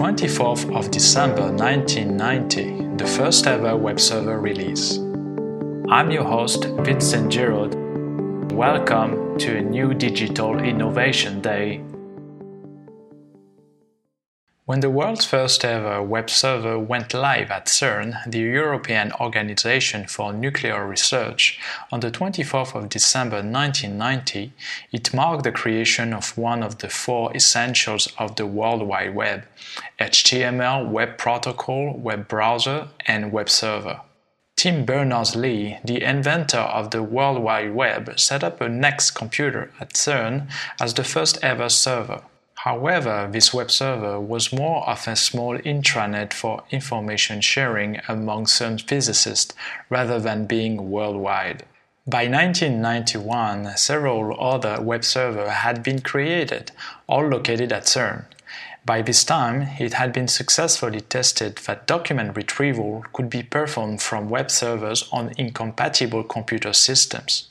24th of December 1990, the first ever web server release. I'm your host, Vincent Giraud. Welcome to a new Digital Innovation Day when the world's first ever web server went live at CERN, the European Organization for Nuclear Research, on the 24th of December 1990, it marked the creation of one of the four essentials of the World Wide Web HTML, Web Protocol, Web Browser, and Web Server. Tim Berners-Lee, the inventor of the World Wide Web, set up a NeXT computer at CERN as the first ever server. However, this web server was more of a small intranet for information sharing among some physicists rather than being worldwide. By 1991, several other web servers had been created, all located at CERN. By this time, it had been successfully tested that document retrieval could be performed from web servers on incompatible computer systems.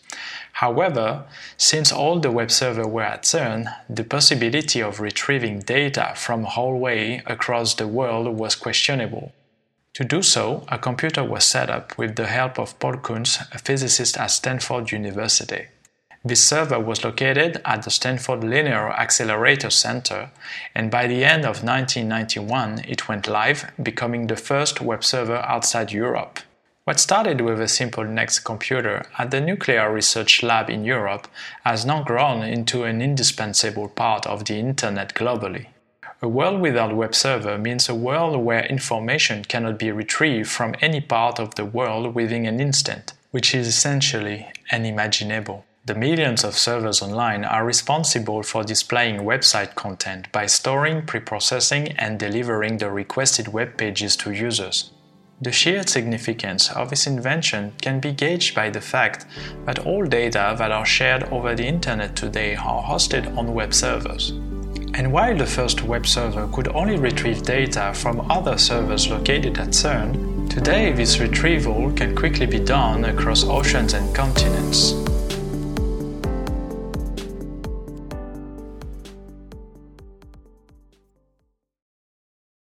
However, since all the web servers were at CERN, the possibility of retrieving data from hallway across the world was questionable. To do so, a computer was set up with the help of Paul Kunz, a physicist at Stanford University. This server was located at the Stanford Linear Accelerator Center, and by the end of 1991 it went live, becoming the first web server outside Europe. What started with a simple NeXT computer at the Nuclear Research Lab in Europe has now grown into an indispensable part of the Internet globally. A world without web server means a world where information cannot be retrieved from any part of the world within an instant, which is essentially unimaginable. The millions of servers online are responsible for displaying website content by storing, preprocessing, and delivering the requested web pages to users. The sheer significance of this invention can be gauged by the fact that all data that are shared over the internet today are hosted on web servers. And while the first web server could only retrieve data from other servers located at CERN, today this retrieval can quickly be done across oceans and continents.